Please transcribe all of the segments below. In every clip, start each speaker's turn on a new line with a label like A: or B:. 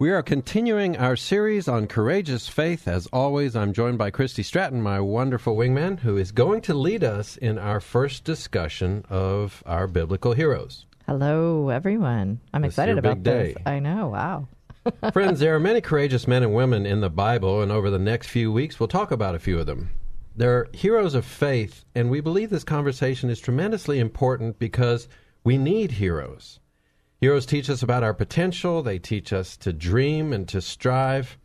A: We are continuing our series on courageous faith. As always, I'm joined by Christy Stratton, my wonderful wingman, who is going to lead us in our first discussion of our biblical heroes.
B: Hello, everyone. I'm
A: This is
B: excited about
A: big
B: this.
A: day.
B: I know. Wow.
A: Friends, there are many courageous men and women in the Bible, and over the next few weeks, we'll talk about a few of them. They're heroes of faith, and we believe this conversation is tremendously important because we need heroes. Heroes teach us about our potential, they teach us to dream and to strive.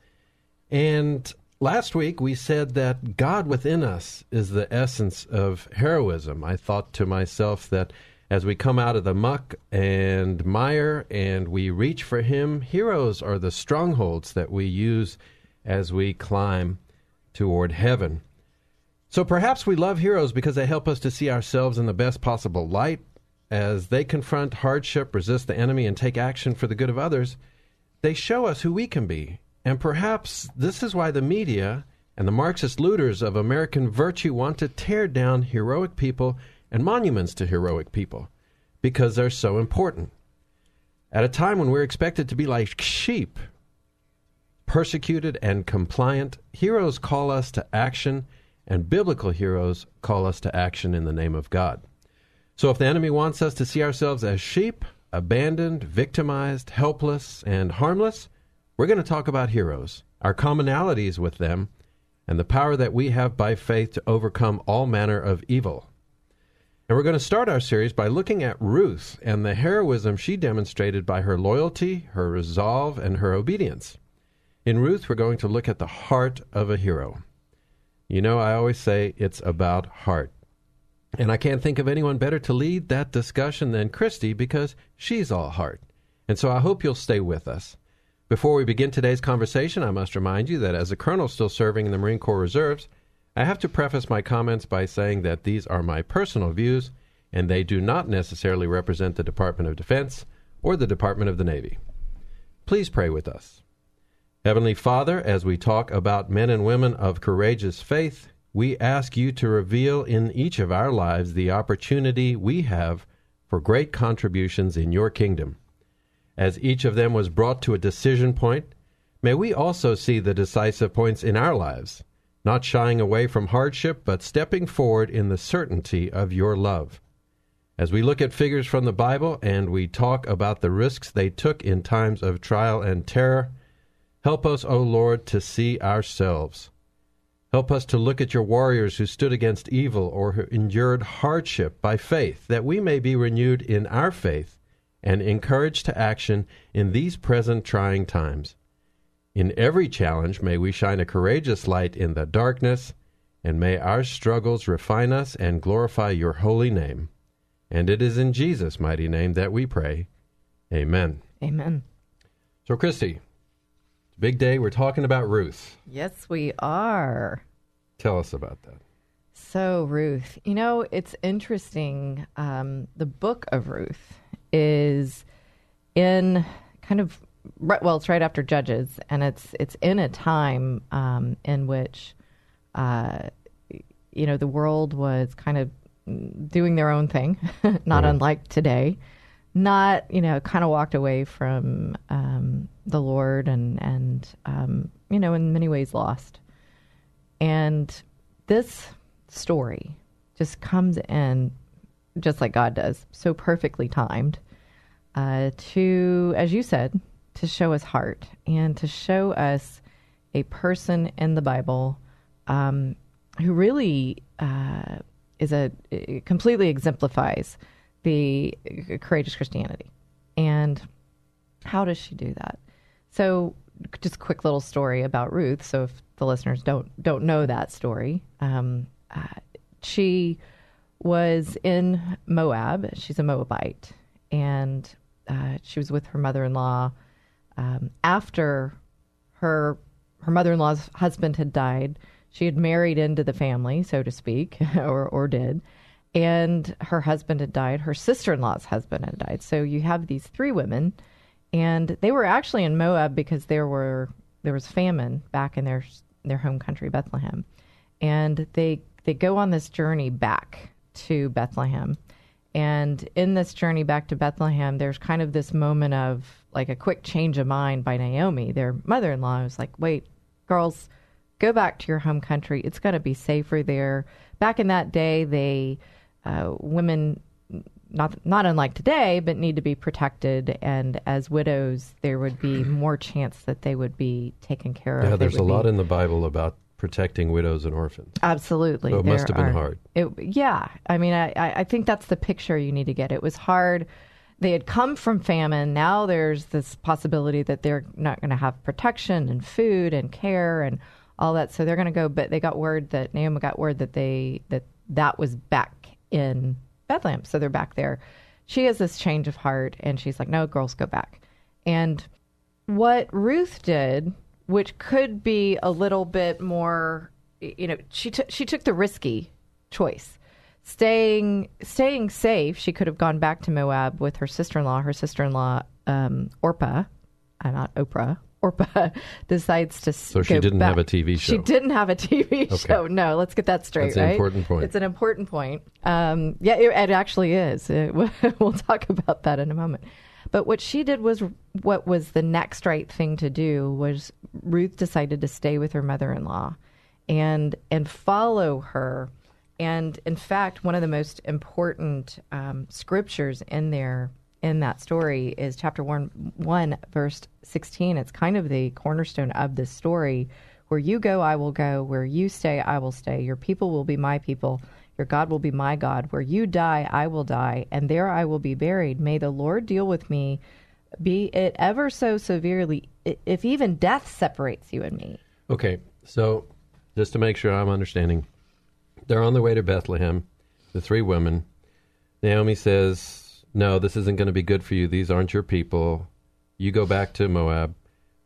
A: And last week we said that God within us is the essence of heroism. I thought to myself that as we come out of the muck and mire and we reach for Him, heroes are the strongholds that we use as we climb toward heaven. So perhaps we love heroes because they help us to see ourselves in the best possible light. As they confront hardship, resist the enemy, and take action for the good of others, they show us who we can be. And perhaps this is why the media and the Marxist looters of American virtue want to tear down heroic people and monuments to heroic people, because they're so important. At a time when we're expected to be like sheep, persecuted and compliant, heroes call us to action, and biblical heroes call us to action in the name of God. So if the enemy wants us to see ourselves as sheep, abandoned, victimized, helpless, and harmless, we're going to talk about heroes, our commonalities with them, and the power that we have by faith to overcome all manner of evil. And we're going to start our series by looking at Ruth and the heroism she demonstrated by her loyalty, her resolve, and her obedience. In Ruth, we're going to look at the heart of a hero. You know, I always say it's about heart. And I can't think of anyone better to lead that discussion than Christy because she's all heart. And so I hope you'll stay with us. Before we begin today's conversation, I must remind you that as a colonel still serving in the Marine Corps Reserves, I have to preface my comments by saying that these are my personal views and they do not necessarily represent the Department of Defense or the Department of the Navy. Please pray with us. Heavenly Father, as we talk about men and women of courageous faith, we ask you to reveal in each of our lives the opportunity we have for great contributions in your kingdom. As each of them was brought to a decision point, may we also see the decisive points in our lives, not shying away from hardship, but stepping forward in the certainty of your love. As we look at figures from the Bible and we talk about the risks they took in times of trial and terror, help us, O Lord, to see ourselves. Help us to look at your warriors who stood against evil or who endured hardship by faith, that we may be renewed in our faith and encouraged to action in these present trying times. In every challenge, may we shine a courageous light in the darkness, and may our struggles refine us and glorify your holy name. And it is in Jesus' mighty name that we pray. Amen.
B: Amen.
A: So, Christy, it's a big day. We're talking about Ruth.
B: Yes, we are.
A: Tell us about that.
B: So, Ruth, you know, it's interesting. Um, the book of Ruth is in kind of well, it's right after Judges, and it's it's in a time um, in which, uh, you know, the world was kind of doing their own thing, not unlike today. Not, you know, kind of walked away from um, the Lord, and and um, you know, in many ways lost. And this story just comes in just like God does, so perfectly timed uh, to, as you said, to show us heart and to show us a person in the Bible um, who really uh, is a completely exemplifies the courageous Christianity. And how does she do that? So, just a quick little story about Ruth. So, if the listeners don't don't know that story, um, uh, she was in Moab. She's a Moabite, and uh, she was with her mother-in-law um, after her her mother-in-law's husband had died. She had married into the family, so to speak, or or did, and her husband had died. Her sister-in-law's husband had died. So you have these three women, and they were actually in Moab because there were there was famine back in their their home country, Bethlehem, and they they go on this journey back to Bethlehem. And in this journey back to Bethlehem, there's kind of this moment of like a quick change of mind by Naomi, their mother in law, was like, wait, girls, go back to your home country. It's going to be safer there. Back in that day, they, uh, women, not, not unlike today, but need to be protected. And as widows, there would be more chance that they would be taken care of.
A: Yeah, there's a
B: would
A: lot in the Bible about protecting widows and orphans.
B: Absolutely.
A: So it must have been
B: are.
A: hard.
B: It, yeah. I mean, I, I I think that's the picture you need to get. It was hard. They had come from famine. Now there's this possibility that they're not going to have protection and food and care and all that. So they're going to go. But they got word that Naomi got word that they that that was back in Bethlehem. So they're back there. She has this change of heart, and she's like, "No, girls, go back." And what Ruth did, which could be a little bit more, you know, she took she took the risky choice, staying staying safe. She could have gone back to Moab with her sister in law. Her sister in law, um, Orpah, uh, not Oprah. Orpah decides to
A: So she didn't have a TV show.
B: She didn't have a TV show. No, let's get that straight.
A: That's an
B: right?
A: important point.
B: It's an important point. Um, yeah, it, it actually is. It, we'll talk about that in a moment. But what she did was what was the next right thing to do was Ruth decided to stay with her mother-in-law and and follow her. And in fact, one of the most important um, scriptures in there in that story is chapter one, one verse sixteen. It's kind of the cornerstone of this story. Where you go, I will go. Where you stay, I will stay. Your people will be my people. Your God will be my God. Where you die, I will die, and there I will be buried. May the Lord deal with me, be it ever so severely, if even death separates you and me.
A: Okay, so just to make sure I'm understanding, they're on their way to Bethlehem, the three women. Naomi says, No, this isn't going to be good for you. These aren't your people. You go back to Moab.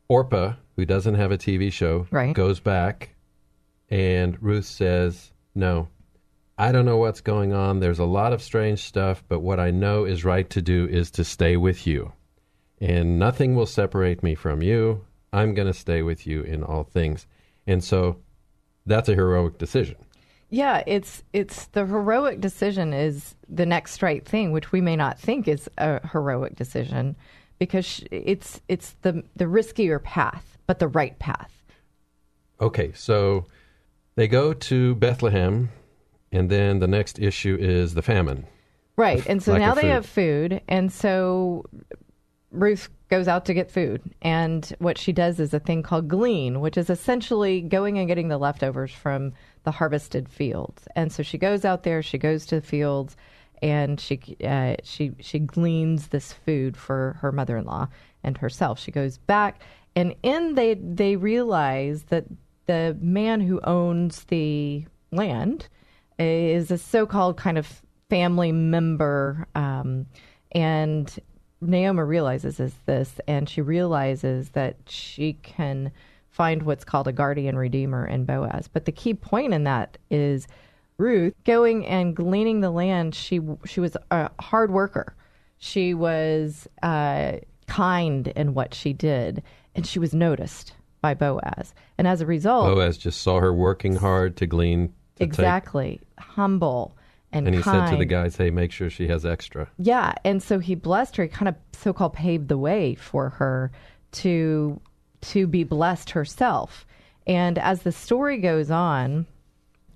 A: Orpah, who doesn't have a TV show,
B: Right.
A: goes back. And Ruth says, No, I don't know what's going on. There's a lot of strange stuff, but what I know is right to do is to stay with you. And nothing will separate me from you. I'm going to stay with you in all things. And so that's a heroic decision.
B: Yeah, it's it's the heroic decision is the next right thing, which we may not think is a heroic decision, because it's it's the the riskier path, but the right path.
A: Okay, so they go to Bethlehem, and then the next issue is the famine.
B: Right. And so now they have food. And so Ruth goes out to get food. And what she does is a thing called glean, which is essentially going and getting the leftovers from the harvested fields. And so she goes out there, she goes to the fields, and she uh, she she gleans this food for her mother-in-law and herself. She goes back, and in they they realize that the man who owns the land is a so-called kind of family member. Um, and Naomi realizes is this, and she realizes that she can find what's called a guardian redeemer in Boaz. But the key point in that is Ruth going and gleaning the land. She she was a hard worker. She was uh, kind in what she did, and she was noticed by Boaz. And as a result,
A: Boaz just saw her working hard to glean. To
B: exactly
A: take,
B: humble and
A: and he
B: kind.
A: said to the guys, "Hey, make sure she has extra."
B: Yeah, and so he blessed her. He kind of so-called paved the way for her to to be blessed herself. And as the story goes on,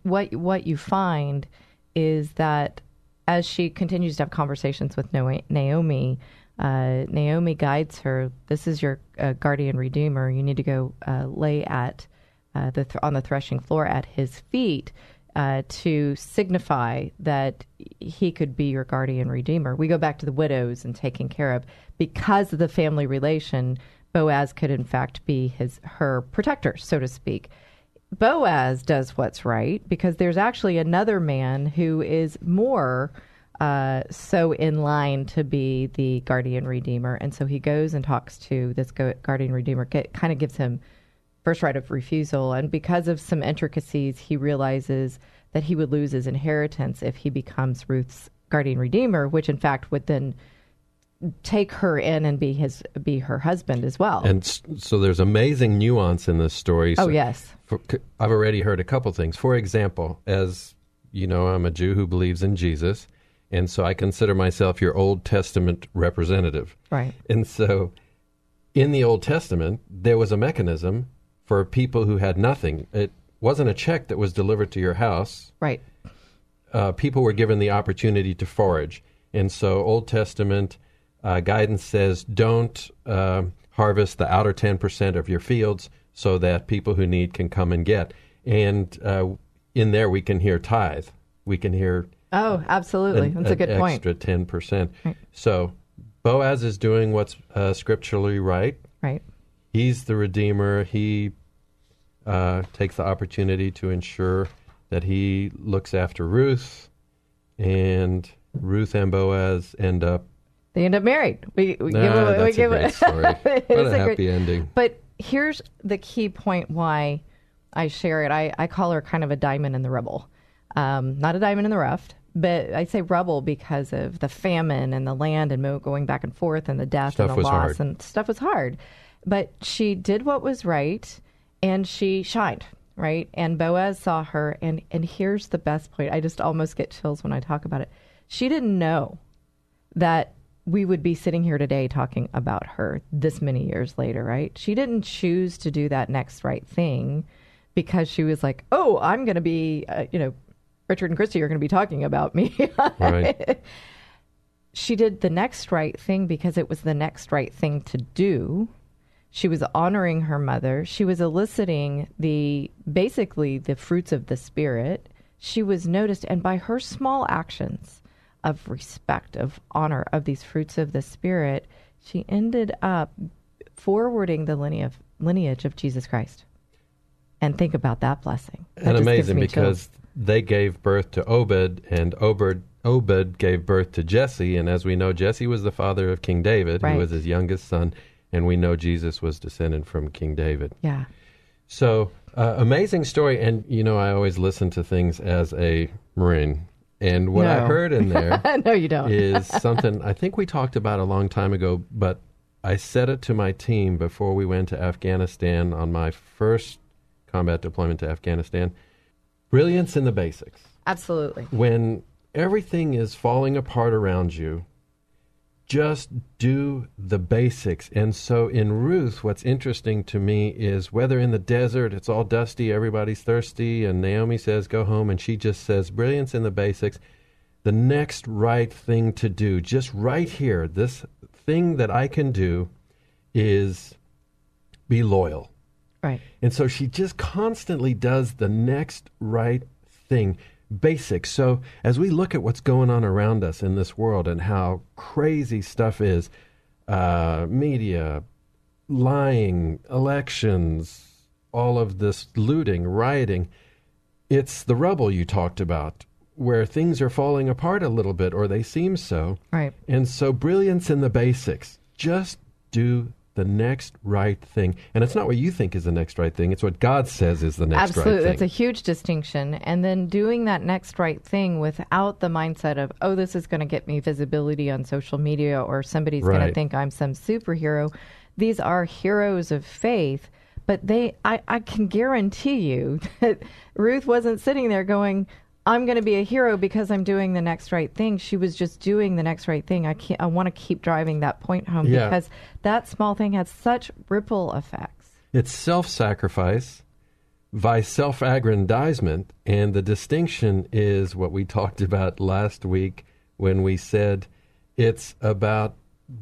B: what what you find is that as she continues to have conversations with Naomi, uh, Naomi guides her. This is your uh, guardian redeemer. You need to go uh, lay at uh, the th- on the threshing floor at his feet uh, to signify that he could be your guardian redeemer. We go back to the widows and taking care of because of the family relation. Boaz could in fact be his her protector, so to speak. Boaz does what's right because there's actually another man who is more uh, so in line to be the guardian redeemer, and so he goes and talks to this guardian redeemer. Get, kind of gives him first right of refusal, and because of some intricacies, he realizes that he would lose his inheritance if he becomes Ruth's guardian redeemer, which in fact would then take her in and be his be her husband as well.
A: And so there's amazing nuance in this story.
B: Oh yes,
A: for, I've already heard a couple things. For example, as you know, I'm a Jew who believes in Jesus, and so I consider myself your Old Testament representative.
B: Right.
A: And so, in the Old Testament, there was a mechanism for people who had nothing. It wasn't a check that was delivered to your house.
B: Right.
A: Uh, people were given the opportunity to forage, and so Old Testament uh, guidance says don't uh, harvest the outer 10% of your fields so that people who need can come and get. And uh, in there, we can hear tithe. We can hear.
B: Oh, absolutely.
A: An,
B: That's a good
A: extra
B: point.
A: Extra 10%.
B: Right.
A: So Boaz is doing what's uh, scripturally right.
B: Right.
A: He's the Redeemer. He uh, takes the opportunity to ensure that he looks after Ruth, and Ruth and Boaz end up
B: they end up married. We, we
A: nah,
B: give
A: that's
B: we
A: a
B: give
A: great story. what a, a happy
B: great,
A: ending.
B: But here's the key point why I share it. I, I call her kind of a diamond in the rubble. Um, not a diamond in the rough, but I say rubble because of the famine and the land and going back and forth and the death
A: stuff
B: and the loss
A: hard.
B: and stuff was hard. But she did what was right and she shined, right? And Boaz saw her and and here's the best point. I just almost get chills when I talk about it. She didn't know that we would be sitting here today talking about her this many years later, right? She didn't choose to do that next right thing because she was like, "Oh, I'm going to be, uh, you know, Richard and Christy are going to be talking about me."
A: right.
B: She did the next right thing because it was the next right thing to do. She was honoring her mother. She was eliciting the basically the fruits of the spirit. She was noticed and by her small actions of respect, of honor, of these fruits of the Spirit, she ended up forwarding the lineage, lineage of Jesus Christ. And think about that blessing. That
A: and amazing because
B: chills.
A: they gave birth to Obed, and Obed, Obed gave birth to Jesse. And as we know, Jesse was the father of King David,
B: Right.
A: who was his youngest son. And we know Jesus was descended from King David.
B: Yeah.
A: So, uh, amazing story. And, you know, I always listen to things as a Marine. And what I heard in there
B: no, you don't.
A: is something I think we talked about a long time ago, but I said it to my team before we went to Afghanistan on my first combat deployment to Afghanistan. Brilliance in the basics.
B: Absolutely.
A: When everything is falling apart around you, just do the basics. And so in Ruth, what's interesting to me is whether in the desert it's all dusty, everybody's thirsty, and Naomi says, go home, and she just says, brilliance in the basics. The next right thing to do, just right here, this thing that I can do is be loyal.
B: Right.
A: And so she just constantly does the next right thing, basic. So as we look at what's going on around us in this world and how crazy stuff is, uh, media, lying, elections, all of this looting, rioting, it's the rubble you talked about. where things are falling apart a little bit, or they seem so.
B: Right.
A: And so, brilliance in the basics. Just do the next right thing. And it's not what you think is the next right thing, it's what God says is the next
B: Absolutely.
A: right thing.
B: Absolutely. It's a huge distinction. And then doing that next right thing without the mindset of, oh, this is going to get me visibility on social media or somebody's going to think I'm some superhero. These are heroes of faith. But they, I, I can guarantee you that Ruth wasn't sitting there going, I'm going to be a hero because I'm doing the next right thing. She was just doing the next right thing. I can't, I want to keep driving that point home
A: Yeah.
B: because that small thing has such ripple effects.
A: It's self sacrifice by self aggrandizement. And the distinction is what we talked about last week when we said it's about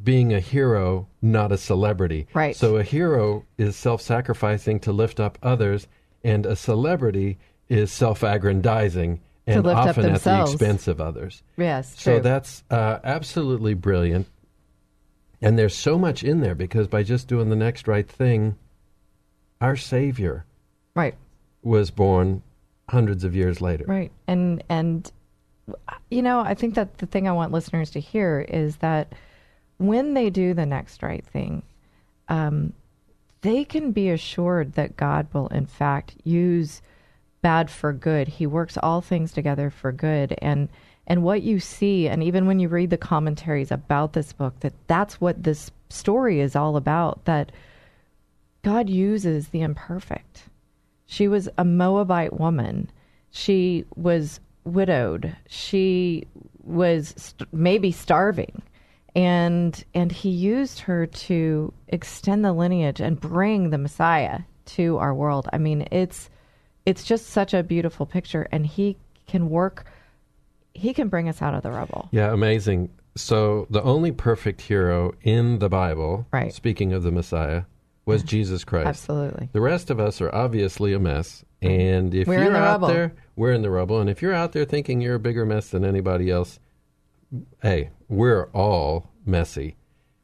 A: being a hero, not a celebrity.
B: Right.
A: So a hero is self sacrificing to lift up others, and a celebrity is self aggrandizing and
B: lift up
A: often at the expense of others.
B: Yes.
A: So that's uh, absolutely brilliant. And there's so much in there because by just doing the next right thing, our Savior
B: right.
A: was born hundreds of years later.
B: Right. And and you know, I think that the thing I want listeners to hear is that when they do the next right thing, um, they can be assured that God will in fact use bad for good. He works all things together for good and and what you see and even when you read the commentaries about this book that that's what this story is all about that God uses the imperfect. She was a Moabite woman. She was widowed. She was st- maybe starving. And and he used her to extend the lineage and bring the Messiah to our world. I mean, it's it's just such a beautiful picture and he can work he can bring us out of the rubble.
A: Yeah, amazing. So the only perfect hero in the Bible,
B: Right.
A: speaking of the Messiah, was Jesus Christ.
B: Absolutely.
A: The rest of us are obviously a mess. And if
B: We're
A: you're
B: the
A: out
B: rubble.
A: there, we're in the rubble. And if you're out there thinking you're a bigger mess than anybody else, hey, we're all messy.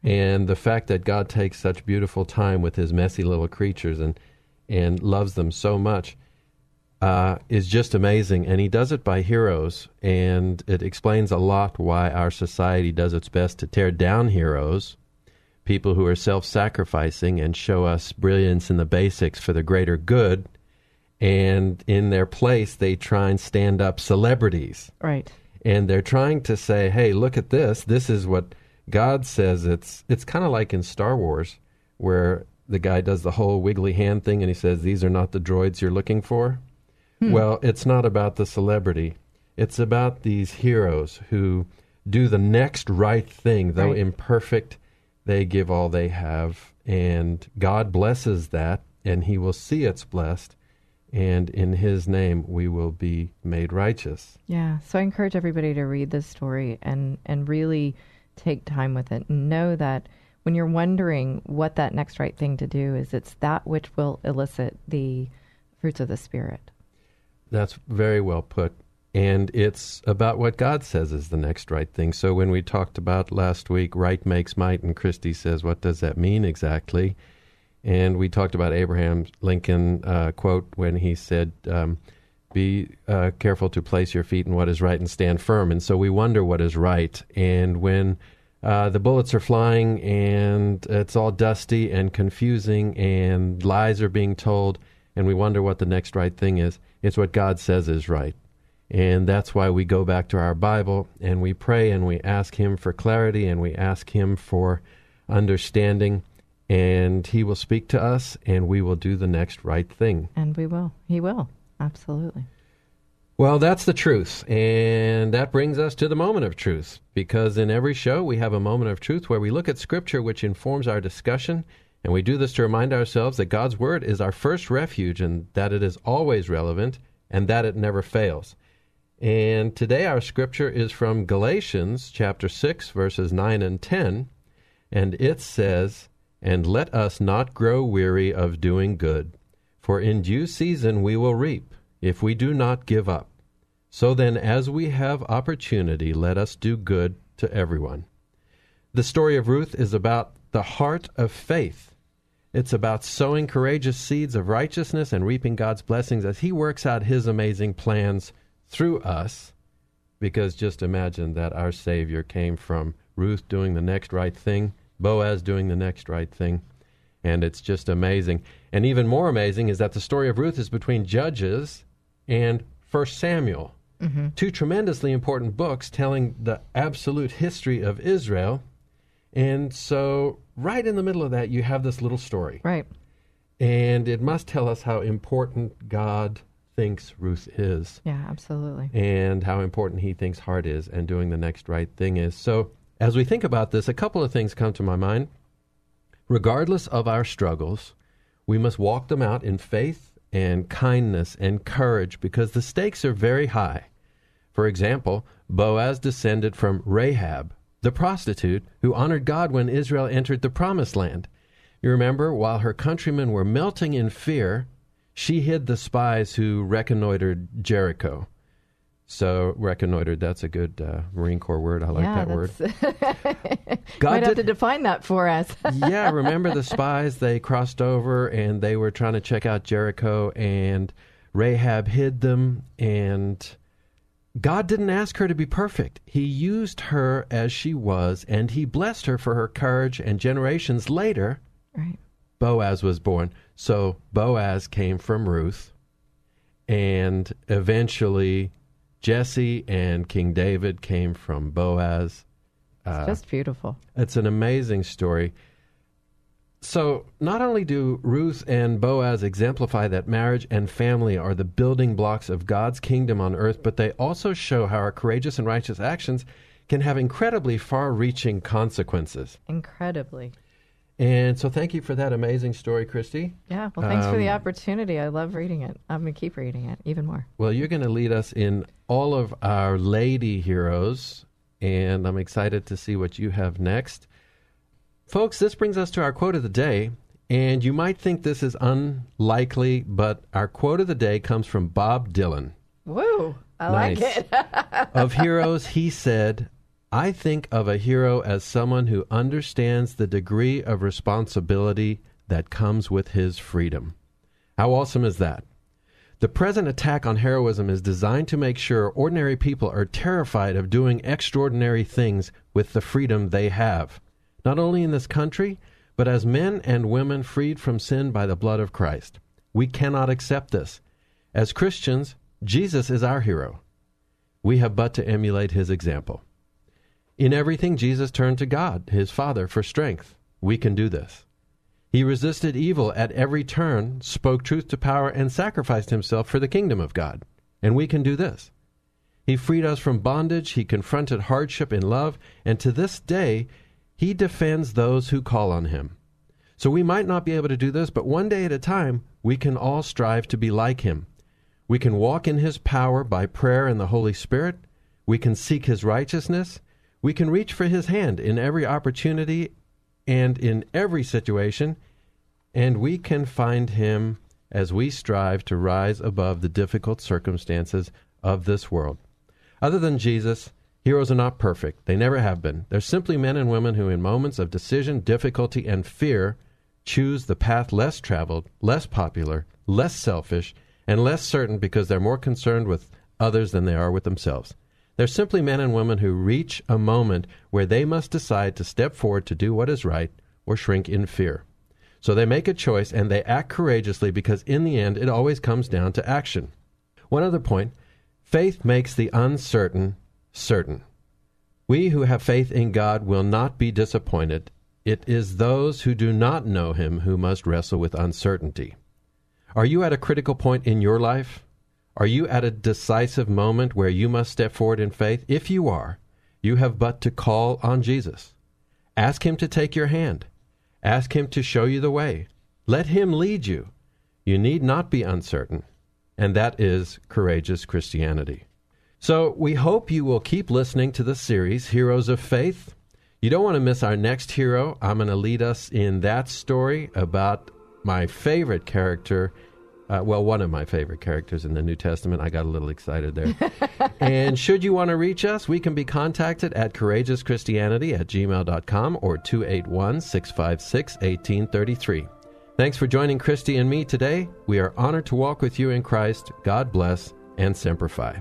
A: And the fact that God takes such beautiful time with his messy little creatures and, and loves them so much uh, is just amazing. And he does it by heroes. And it explains a lot why our society does its best to tear down heroes people who are self sacrificing and show us brilliance in the basics for the greater good. And in their place, they try and stand up celebrities.
B: Right.
A: And they're trying to say, hey, look at this. This is what God says. It's, it's kind of like in Star Wars, where the guy does the whole wiggly hand thing and he says, these are not the droids you're looking for. Hmm. Well, it's not about the celebrity. It's about these heroes who do the next right thing, though
B: Right.
A: imperfect. They give all they have, and God blesses that, and He will see it's blessed, and in His name we will be made righteous.
B: Yeah. So I encourage everybody to read this story and and really take time with it and know that when you're wondering what that next right thing to do is, it's that which will elicit the fruits of the spirit.
A: That's very well put. And it's about what God says is the next right thing. So when we talked about last week, right makes might, and Christy says, what does that mean exactly? And we talked about Abraham Lincoln uh, quote when he said, um, "Be uh, careful to place your feet in what is right and stand firm." And so we wonder what is right. And when uh, the bullets are flying and it's all dusty and confusing and lies are being told, and we wonder what the next right thing is, it's what God says is right. And that's why we go back to our Bible and we pray and we ask Him for clarity and we ask Him for understanding. And He will speak to us and we will do the next right thing.
B: And we will. He will. Absolutely.
A: Well, that's the truth. And that brings us to the moment of truth. Because in every show, we have a moment of truth where we look at Scripture, which informs our discussion. And we do this to remind ourselves that God's Word is our first refuge and that it is always relevant and that it never fails. And today, our Scripture is from Galatians chapter 6, verses 9 and 10. And it says, And let us not grow weary of doing good, for in due season we will reap, if we do not give up. So then, as we have opportunity, let us do good to everyone. The story of Ruth is about the heart of faith. It's about sowing courageous seeds of righteousness and reaping God's blessings as He works out His amazing plans through us because just imagine that our Savior came from Ruth doing the next right thing, Boaz doing the next right thing, and it's just amazing. And even more amazing is that the story of Ruth is between Judges and First Samuel, mm-hmm. two tremendously important books telling the absolute history of Israel. And so, right in the middle of that, you have this little story.
B: Right.
A: And it must tell us how important God thinks Ruth is.
B: Yeah, absolutely.
A: And how important he thinks heart is and doing the next right thing is. So, as we think about this, a couple of things come to my mind. Regardless of our struggles, we must walk them out in faith and kindness and courage because the stakes are very high. For example, Boaz descended from Rahab, the prostitute who honored God when Israel entered the promised land. You remember, while her countrymen were melting in fear, she hid the spies who reconnoitered Jericho. So reconnoitered, that's a good uh, Marine Corps word. I like
B: yeah,
A: that word.
B: God Might did, have to define that for us.
A: yeah, remember the spies? They crossed over and they were trying to check out Jericho, and Rahab hid them. And God didn't ask her to be perfect. He used her as she was, and He blessed her for her courage. And generations later,
B: right.
A: Boaz was born. So Boaz came from Ruth, and eventually Jesse and King David came from Boaz.
B: It's uh, just beautiful.
A: It's an amazing story. So, not only do Ruth and Boaz exemplify that marriage and family are the building blocks of God's kingdom on earth, but they also show how our courageous and righteous actions can have incredibly far reaching consequences.
B: Incredibly.
A: And so, thank you for that amazing story, Christy.
B: Yeah, well, thanks um, for the um, opportunity. I love reading it. I'm going to keep reading it even more.
A: Well, you're going to lead us in all of our lady heroes, and I'm excited to see what you have next. Folks, this brings us to our quote of the day. And you might think this is unlikely, but our quote of the day comes from Bob Dylan.
B: Woo! I nice. like it.
A: of heroes, he said, I think of a hero as someone who understands the degree of responsibility that comes with his freedom. How awesome is that? The present attack on heroism is designed to make sure ordinary people are terrified of doing extraordinary things with the freedom they have, not only in this country, but as men and women freed from sin by the blood of Christ. We cannot accept this. As Christians, Jesus is our hero. We have but to emulate his example. In everything, Jesus turned to God, his Father, for strength. We can do this. He resisted evil at every turn, spoke truth to power, and sacrificed himself for the kingdom of God. And we can do this. He freed us from bondage, he confronted hardship in love, and to this day, he defends those who call on him. So we might not be able to do this, but one day at a time, we can all strive to be like him. We can walk in his power by prayer and the Holy Spirit. We can seek his righteousness we can reach for his hand in every opportunity and in every situation, and we can find him as we strive to rise above the difficult circumstances of this world. Other than Jesus, heroes are not perfect. They never have been. They're simply men and women who, in moments of decision, difficulty, and fear, choose the path less traveled, less popular, less selfish, and less certain because they're more concerned with others than they are with themselves. They're simply men and women who reach a moment where they must decide to step forward to do what is right or shrink in fear. So they make a choice and they act courageously because in the end it always comes down to action. One other point faith makes the uncertain certain. We who have faith in God will not be disappointed. It is those who do not know Him who must wrestle with uncertainty. Are you at a critical point in your life? Are you at a decisive moment where you must step forward in faith? If you are, you have but to call on Jesus. Ask Him to take your hand. Ask Him to show you the way. Let Him lead you. You need not be uncertain. And that is courageous Christianity. So we hope you will keep listening to the series, Heroes of Faith. You don't want to miss our next hero. I'm going to lead us in that story about my favorite character uh, well, one of my favorite characters in the New Testament. I got a little excited there. and should you want to reach us, we can be contacted at courageouschristianity at gmail.com or 281 656 1833. Thanks for joining Christy and me today. We are honored to walk with you in Christ. God bless and Semper Fi.